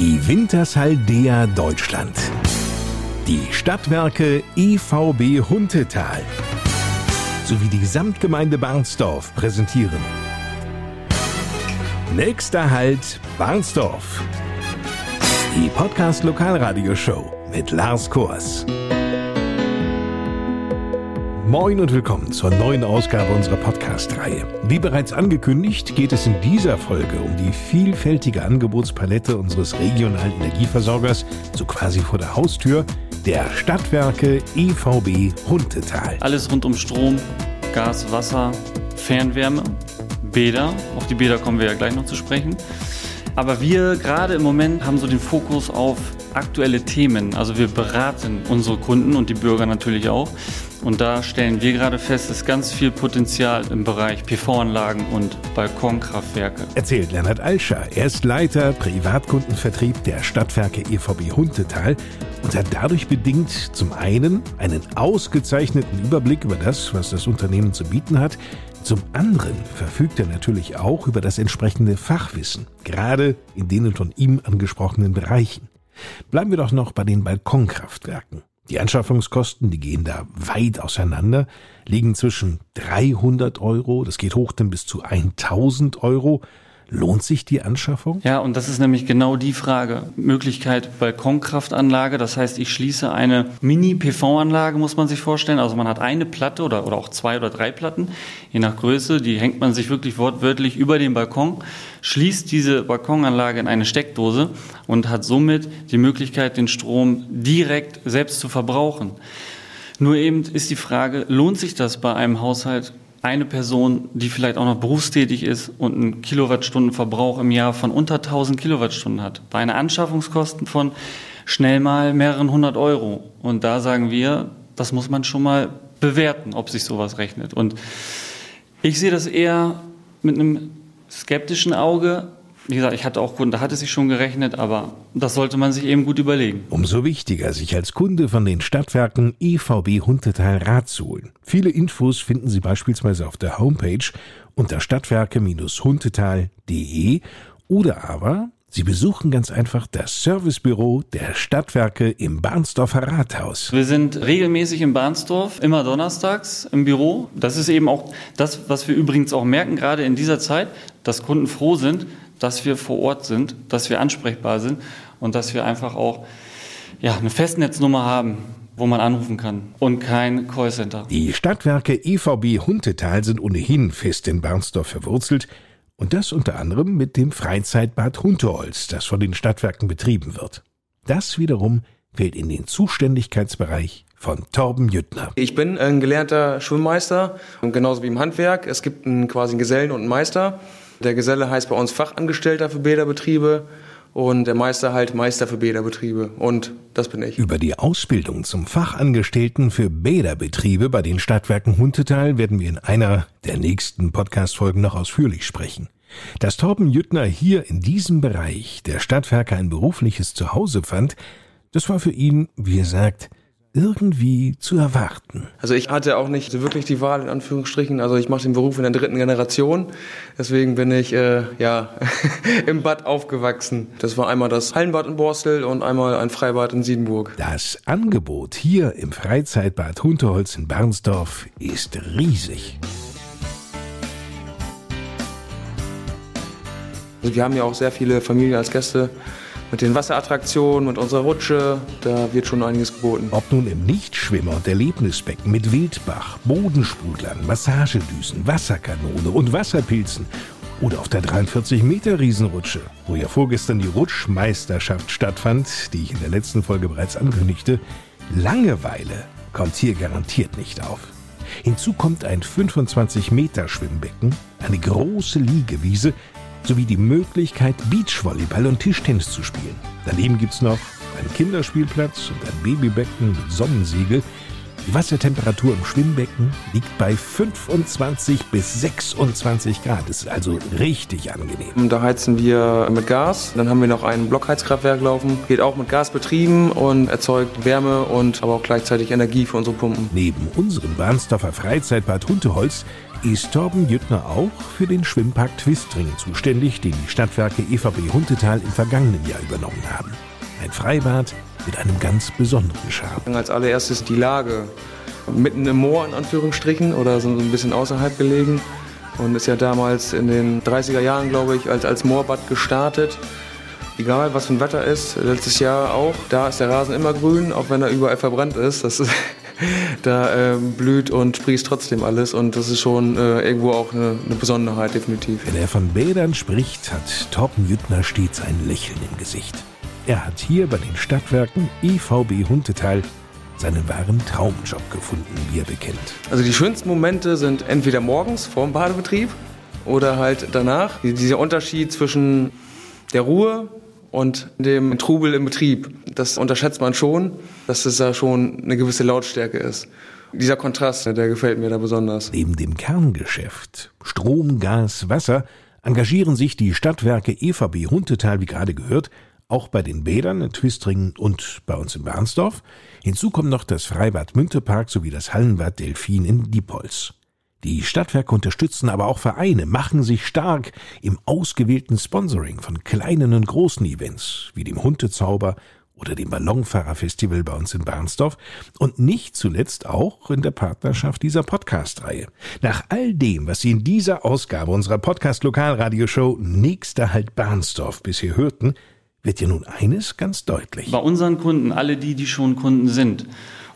Die Wintershaldea Deutschland. Die Stadtwerke EVB Huntetal sowie die Gesamtgemeinde Barnsdorf präsentieren. Nächster Halt Barnsdorf. Die Podcast Lokalradioshow mit Lars Kors. Moin und willkommen zur neuen Ausgabe unserer Podcast-Reihe. Wie bereits angekündigt, geht es in dieser Folge um die vielfältige Angebotspalette unseres regionalen Energieversorgers, so quasi vor der Haustür, der Stadtwerke EVB Huntetal. Alles rund um Strom, Gas, Wasser, Fernwärme, Bäder. Auf die Bäder kommen wir ja gleich noch zu sprechen. Aber wir gerade im Moment haben so den Fokus auf aktuelle Themen. Also wir beraten unsere Kunden und die Bürger natürlich auch. Und da stellen wir gerade fest, es ist ganz viel Potenzial im Bereich PV-Anlagen und Balkonkraftwerke. Erzählt Lennart Alscher. Er ist Leiter Privatkundenvertrieb der Stadtwerke EVB Huntetal und hat dadurch bedingt zum einen einen ausgezeichneten Überblick über das, was das Unternehmen zu bieten hat, zum anderen verfügt er natürlich auch über das entsprechende Fachwissen, gerade in den von ihm angesprochenen Bereichen. Bleiben wir doch noch bei den Balkonkraftwerken. Die Anschaffungskosten, die gehen da weit auseinander, liegen zwischen 300 Euro, das geht hoch dann bis zu 1000 Euro. Lohnt sich die Anschaffung? Ja, und das ist nämlich genau die Frage. Möglichkeit Balkonkraftanlage, das heißt, ich schließe eine Mini-PV-Anlage, muss man sich vorstellen. Also man hat eine Platte oder, oder auch zwei oder drei Platten, je nach Größe, die hängt man sich wirklich wortwörtlich über den Balkon, schließt diese Balkonanlage in eine Steckdose und hat somit die Möglichkeit, den Strom direkt selbst zu verbrauchen. Nur eben ist die Frage, lohnt sich das bei einem Haushalt eine Person, die vielleicht auch noch berufstätig ist und einen Kilowattstundenverbrauch im Jahr von unter 1000 Kilowattstunden hat, bei einer Anschaffungskosten von schnell mal mehreren hundert Euro. Und da sagen wir, das muss man schon mal bewerten, ob sich sowas rechnet. Und ich sehe das eher mit einem skeptischen Auge, wie gesagt, ich hatte auch Kunden, da hat es sich schon gerechnet, aber das sollte man sich eben gut überlegen. Umso wichtiger, sich als Kunde von den Stadtwerken EVB Huntetal Rat zu holen. Viele Infos finden Sie beispielsweise auf der Homepage unter stadtwerke-huntetal.de oder aber Sie besuchen ganz einfach das Servicebüro der Stadtwerke im Barnsdorfer Rathaus. Wir sind regelmäßig in Barnsdorf, immer donnerstags im Büro. Das ist eben auch das, was wir übrigens auch merken, gerade in dieser Zeit, dass Kunden froh sind, dass wir vor Ort sind, dass wir ansprechbar sind und dass wir einfach auch ja, eine Festnetznummer haben, wo man anrufen kann und kein Callcenter. Die Stadtwerke EVB Huntetal sind ohnehin fest in Barnsdorf verwurzelt und das unter anderem mit dem Freizeitbad Hunteholz, das von den Stadtwerken betrieben wird. Das wiederum fällt in den Zuständigkeitsbereich von Torben Jüttner. Ich bin ein gelernter Schwimmmeister, genauso wie im Handwerk. Es gibt einen quasi einen Gesellen und einen Meister. Der Geselle heißt bei uns Fachangestellter für Bäderbetriebe und der Meister halt Meister für Bäderbetriebe. Und das bin ich. Über die Ausbildung zum Fachangestellten für Bäderbetriebe bei den Stadtwerken Huntetal werden wir in einer der nächsten Podcast-Folgen noch ausführlich sprechen. Dass Torben Jüttner hier in diesem Bereich der Stadtwerke ein berufliches Zuhause fand, das war für ihn, wie er sagt, irgendwie zu erwarten. Also ich hatte auch nicht so wirklich die Wahl in Anführungsstrichen. Also ich mache den Beruf in der dritten Generation. Deswegen bin ich äh, ja im Bad aufgewachsen. Das war einmal das Hallenbad in Borstel und einmal ein Freibad in Siedenburg. Das Angebot hier im Freizeitbad Hunterholz in Bernsdorf ist riesig. Also wir haben ja auch sehr viele Familien als Gäste mit den Wasserattraktionen, mit unserer Rutsche, da wird schon einiges geboten. Ob nun im Nichtschwimmer und Erlebnisbecken mit Wildbach, Bodensprudlern, Massagedüsen, Wasserkanone und Wasserpilzen oder auf der 43 Meter Riesenrutsche, wo ja vorgestern die Rutschmeisterschaft stattfand, die ich in der letzten Folge bereits ankündigte, Langeweile kommt hier garantiert nicht auf. Hinzu kommt ein 25 Meter Schwimmbecken, eine große Liegewiese sowie die Möglichkeit, Beachvolleyball und Tischtennis zu spielen. Daneben gibt's noch einen Kinderspielplatz und ein Babybecken mit Sonnensiegel. Die Wassertemperatur im Schwimmbecken liegt bei 25 bis 26 Grad. Das ist also richtig angenehm. Da heizen wir mit Gas. Dann haben wir noch ein Blockheizkraftwerk laufen. Geht auch mit Gas betrieben und erzeugt Wärme und aber auch gleichzeitig Energie für unsere Pumpen. Neben unserem Barnsdorfer Freizeitbad Hunteholz ist Torben Jüttner auch für den Schwimmpark Twistring zuständig, den die Stadtwerke EVB Huntetal im vergangenen Jahr übernommen haben. Ein Freibad mit einem ganz besonderen Charme. Als allererstes die Lage. Mitten im Moor in Anführungsstrichen oder so ein bisschen außerhalb gelegen. Und ist ja damals in den 30er Jahren, glaube ich, als, als Moorbad gestartet. Egal, was für ein Wetter ist, letztes Jahr auch, da ist der Rasen immer grün, auch wenn er überall verbrannt ist. Das ist da äh, blüht und sprießt trotzdem alles und das ist schon äh, irgendwo auch eine, eine, Besonderheit, definitiv. Wenn er von Bädern spricht, hat Torben Jüttner stets ein Lächeln im Gesicht. Er hat hier bei den Stadtwerken EVB Huntetal seinen wahren Traumjob gefunden, wie er bekennt. Also die schönsten Momente sind entweder morgens vor dem Badebetrieb oder halt danach. Dieser Unterschied zwischen der Ruhe und dem Trubel im Betrieb, das unterschätzt man schon, dass es da schon eine gewisse Lautstärke ist. Dieser Kontrast, der gefällt mir da besonders. Neben dem Kerngeschäft Strom, Gas, Wasser engagieren sich die Stadtwerke EVB Huntetal, wie gerade gehört, auch bei den Bädern in Twistringen und bei uns in Barnsdorf. Hinzu kommen noch das Freibad Müntepark sowie das Hallenbad Delfin in Diepholz. Die Stadtwerke unterstützen aber auch Vereine, machen sich stark im ausgewählten Sponsoring von kleinen und großen Events wie dem Hundezauber oder dem Ballonfahrerfestival bei uns in Barnsdorf und nicht zuletzt auch in der Partnerschaft dieser Podcast-Reihe. Nach all dem, was Sie in dieser Ausgabe unserer Podcast-Lokalradioshow Nächster Halt Barnsdorf bisher hörten, wird ja nun eines ganz deutlich. Bei unseren Kunden, alle die, die schon Kunden sind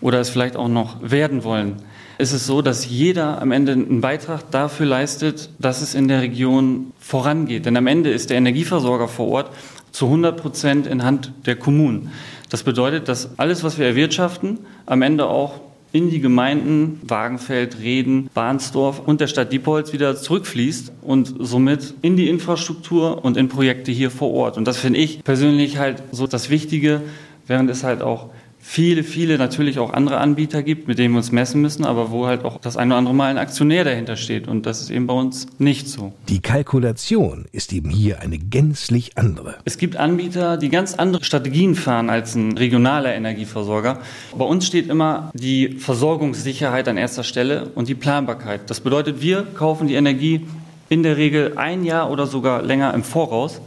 oder es vielleicht auch noch werden wollen, ist es so, dass jeder am Ende einen Beitrag dafür leistet, dass es in der Region vorangeht. Denn am Ende ist der Energieversorger vor Ort zu 100 Prozent in Hand der Kommunen. Das bedeutet, dass alles, was wir erwirtschaften, am Ende auch in die Gemeinden Wagenfeld, Reden, Bahnsdorf und der Stadt Diepholz wieder zurückfließt und somit in die Infrastruktur und in Projekte hier vor Ort. Und das finde ich persönlich halt so das Wichtige, während es halt auch viele, viele natürlich auch andere Anbieter gibt, mit denen wir uns messen müssen, aber wo halt auch das ein oder andere Mal ein Aktionär dahinter steht. Und das ist eben bei uns nicht so. Die Kalkulation ist eben hier eine gänzlich andere. Es gibt Anbieter, die ganz andere Strategien fahren als ein regionaler Energieversorger. Bei uns steht immer die Versorgungssicherheit an erster Stelle und die Planbarkeit. Das bedeutet, wir kaufen die Energie in der Regel ein Jahr oder sogar länger im Voraus,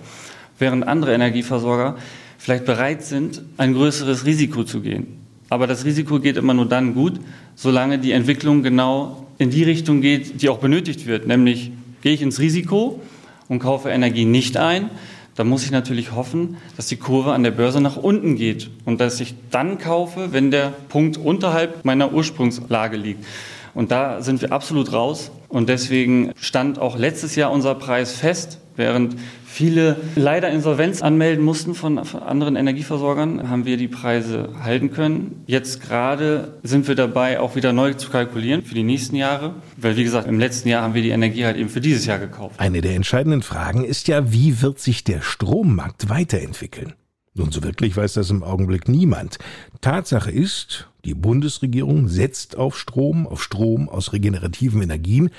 während andere Energieversorger vielleicht bereit sind, ein größeres Risiko zu gehen. Aber das Risiko geht immer nur dann gut, solange die Entwicklung genau in die Richtung geht, die auch benötigt wird. Nämlich gehe ich ins Risiko und kaufe Energie nicht ein, dann muss ich natürlich hoffen, dass die Kurve an der Börse nach unten geht und dass ich dann kaufe, wenn der Punkt unterhalb meiner Ursprungslage liegt. Und da sind wir absolut raus. Und deswegen stand auch letztes Jahr unser Preis fest, während viele leider Insolvenz anmelden mussten von anderen Energieversorgern, haben wir die Preise halten können. Jetzt gerade sind wir dabei, auch wieder neu zu kalkulieren für die nächsten Jahre, weil wie gesagt, im letzten Jahr haben wir die Energie halt eben für dieses Jahr gekauft. Eine der entscheidenden Fragen ist ja, wie wird sich der Strommarkt weiterentwickeln? Nun, so wirklich weiß das im Augenblick niemand. Tatsache ist, die Bundesregierung setzt auf Strom, auf Strom aus regenerativen Energien.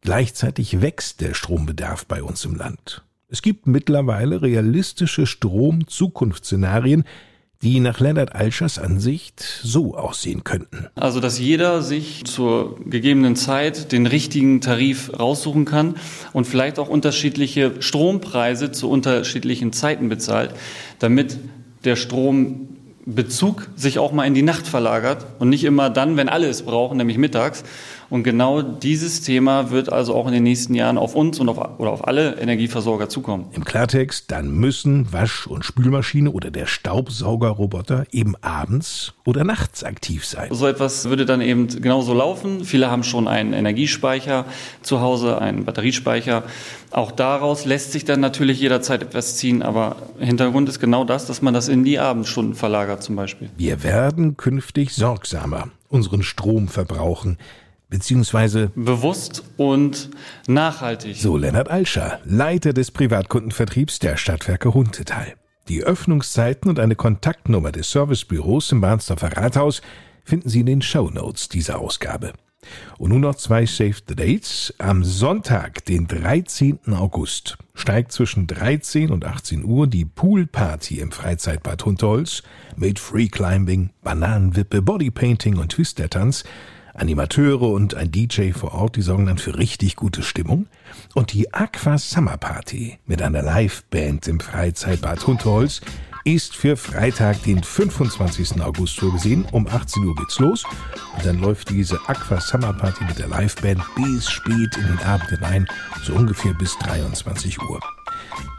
Gleichzeitig wächst der Strombedarf bei uns im Land. Es gibt mittlerweile realistische Strom-Zukunftsszenarien, die nach Lennart Alschers Ansicht so aussehen könnten. Also, dass jeder sich zur gegebenen Zeit den richtigen Tarif raussuchen kann und vielleicht auch unterschiedliche Strompreise zu unterschiedlichen Zeiten bezahlt, damit der Strombezug sich auch mal in die Nacht verlagert und nicht immer dann, wenn alle es brauchen, nämlich mittags. Und genau dieses Thema wird also auch in den nächsten Jahren auf uns und auf, oder auf alle Energieversorger zukommen. Im Klartext, dann müssen Wasch- und Spülmaschine oder der Staubsaugerroboter eben abends oder nachts aktiv sein. So etwas würde dann eben genauso laufen. Viele haben schon einen Energiespeicher zu Hause, einen Batteriespeicher. Auch daraus lässt sich dann natürlich jederzeit etwas ziehen, aber Hintergrund ist genau das, dass man das in die Abendstunden verlagert zum Beispiel. Wir werden künftig sorgsamer unseren Strom verbrauchen beziehungsweise bewusst und nachhaltig. So Lennart Alscher, Leiter des Privatkundenvertriebs der Stadtwerke Huntetal. Die Öffnungszeiten und eine Kontaktnummer des Servicebüros im Bahnsdorfer Rathaus finden Sie in den Show Notes dieser Ausgabe. Und nun noch zwei Save the Dates. Am Sonntag, den 13. August, steigt zwischen 13 und 18 Uhr die Poolparty im Freizeitbad Hunterholz mit Free Climbing, Bananenwippe, Bodypainting und Twister-Tanz Animateure und ein DJ vor Ort, die sorgen dann für richtig gute Stimmung. Und die Aqua Summer Party mit einer Liveband im Freizeitbad Hunterholz ist für Freitag, den 25. August vorgesehen. Um 18 Uhr geht's los. Und dann läuft diese Aqua Summer Party mit der Liveband bis spät in den Abend hinein, so ungefähr bis 23 Uhr.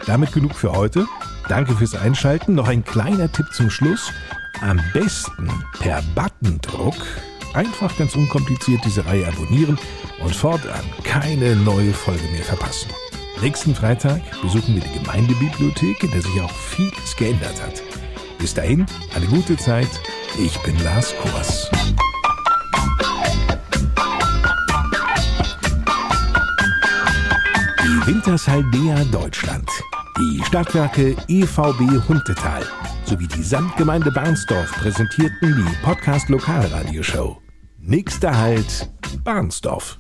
Damit genug für heute. Danke fürs Einschalten. Noch ein kleiner Tipp zum Schluss. Am besten per Buttondruck einfach ganz unkompliziert diese Reihe abonnieren und fortan keine neue Folge mehr verpassen. Nächsten Freitag besuchen wir die Gemeindebibliothek, in der sich auch vieles geändert hat. Bis dahin, eine gute Zeit. Ich bin Lars Kors. Die Wintershaldea Deutschland, die Stadtwerke EVB Huntetal sowie die Samtgemeinde Barnsdorf präsentierten die Podcast Lokalradioshow. Nächster Halt Barnsdorf.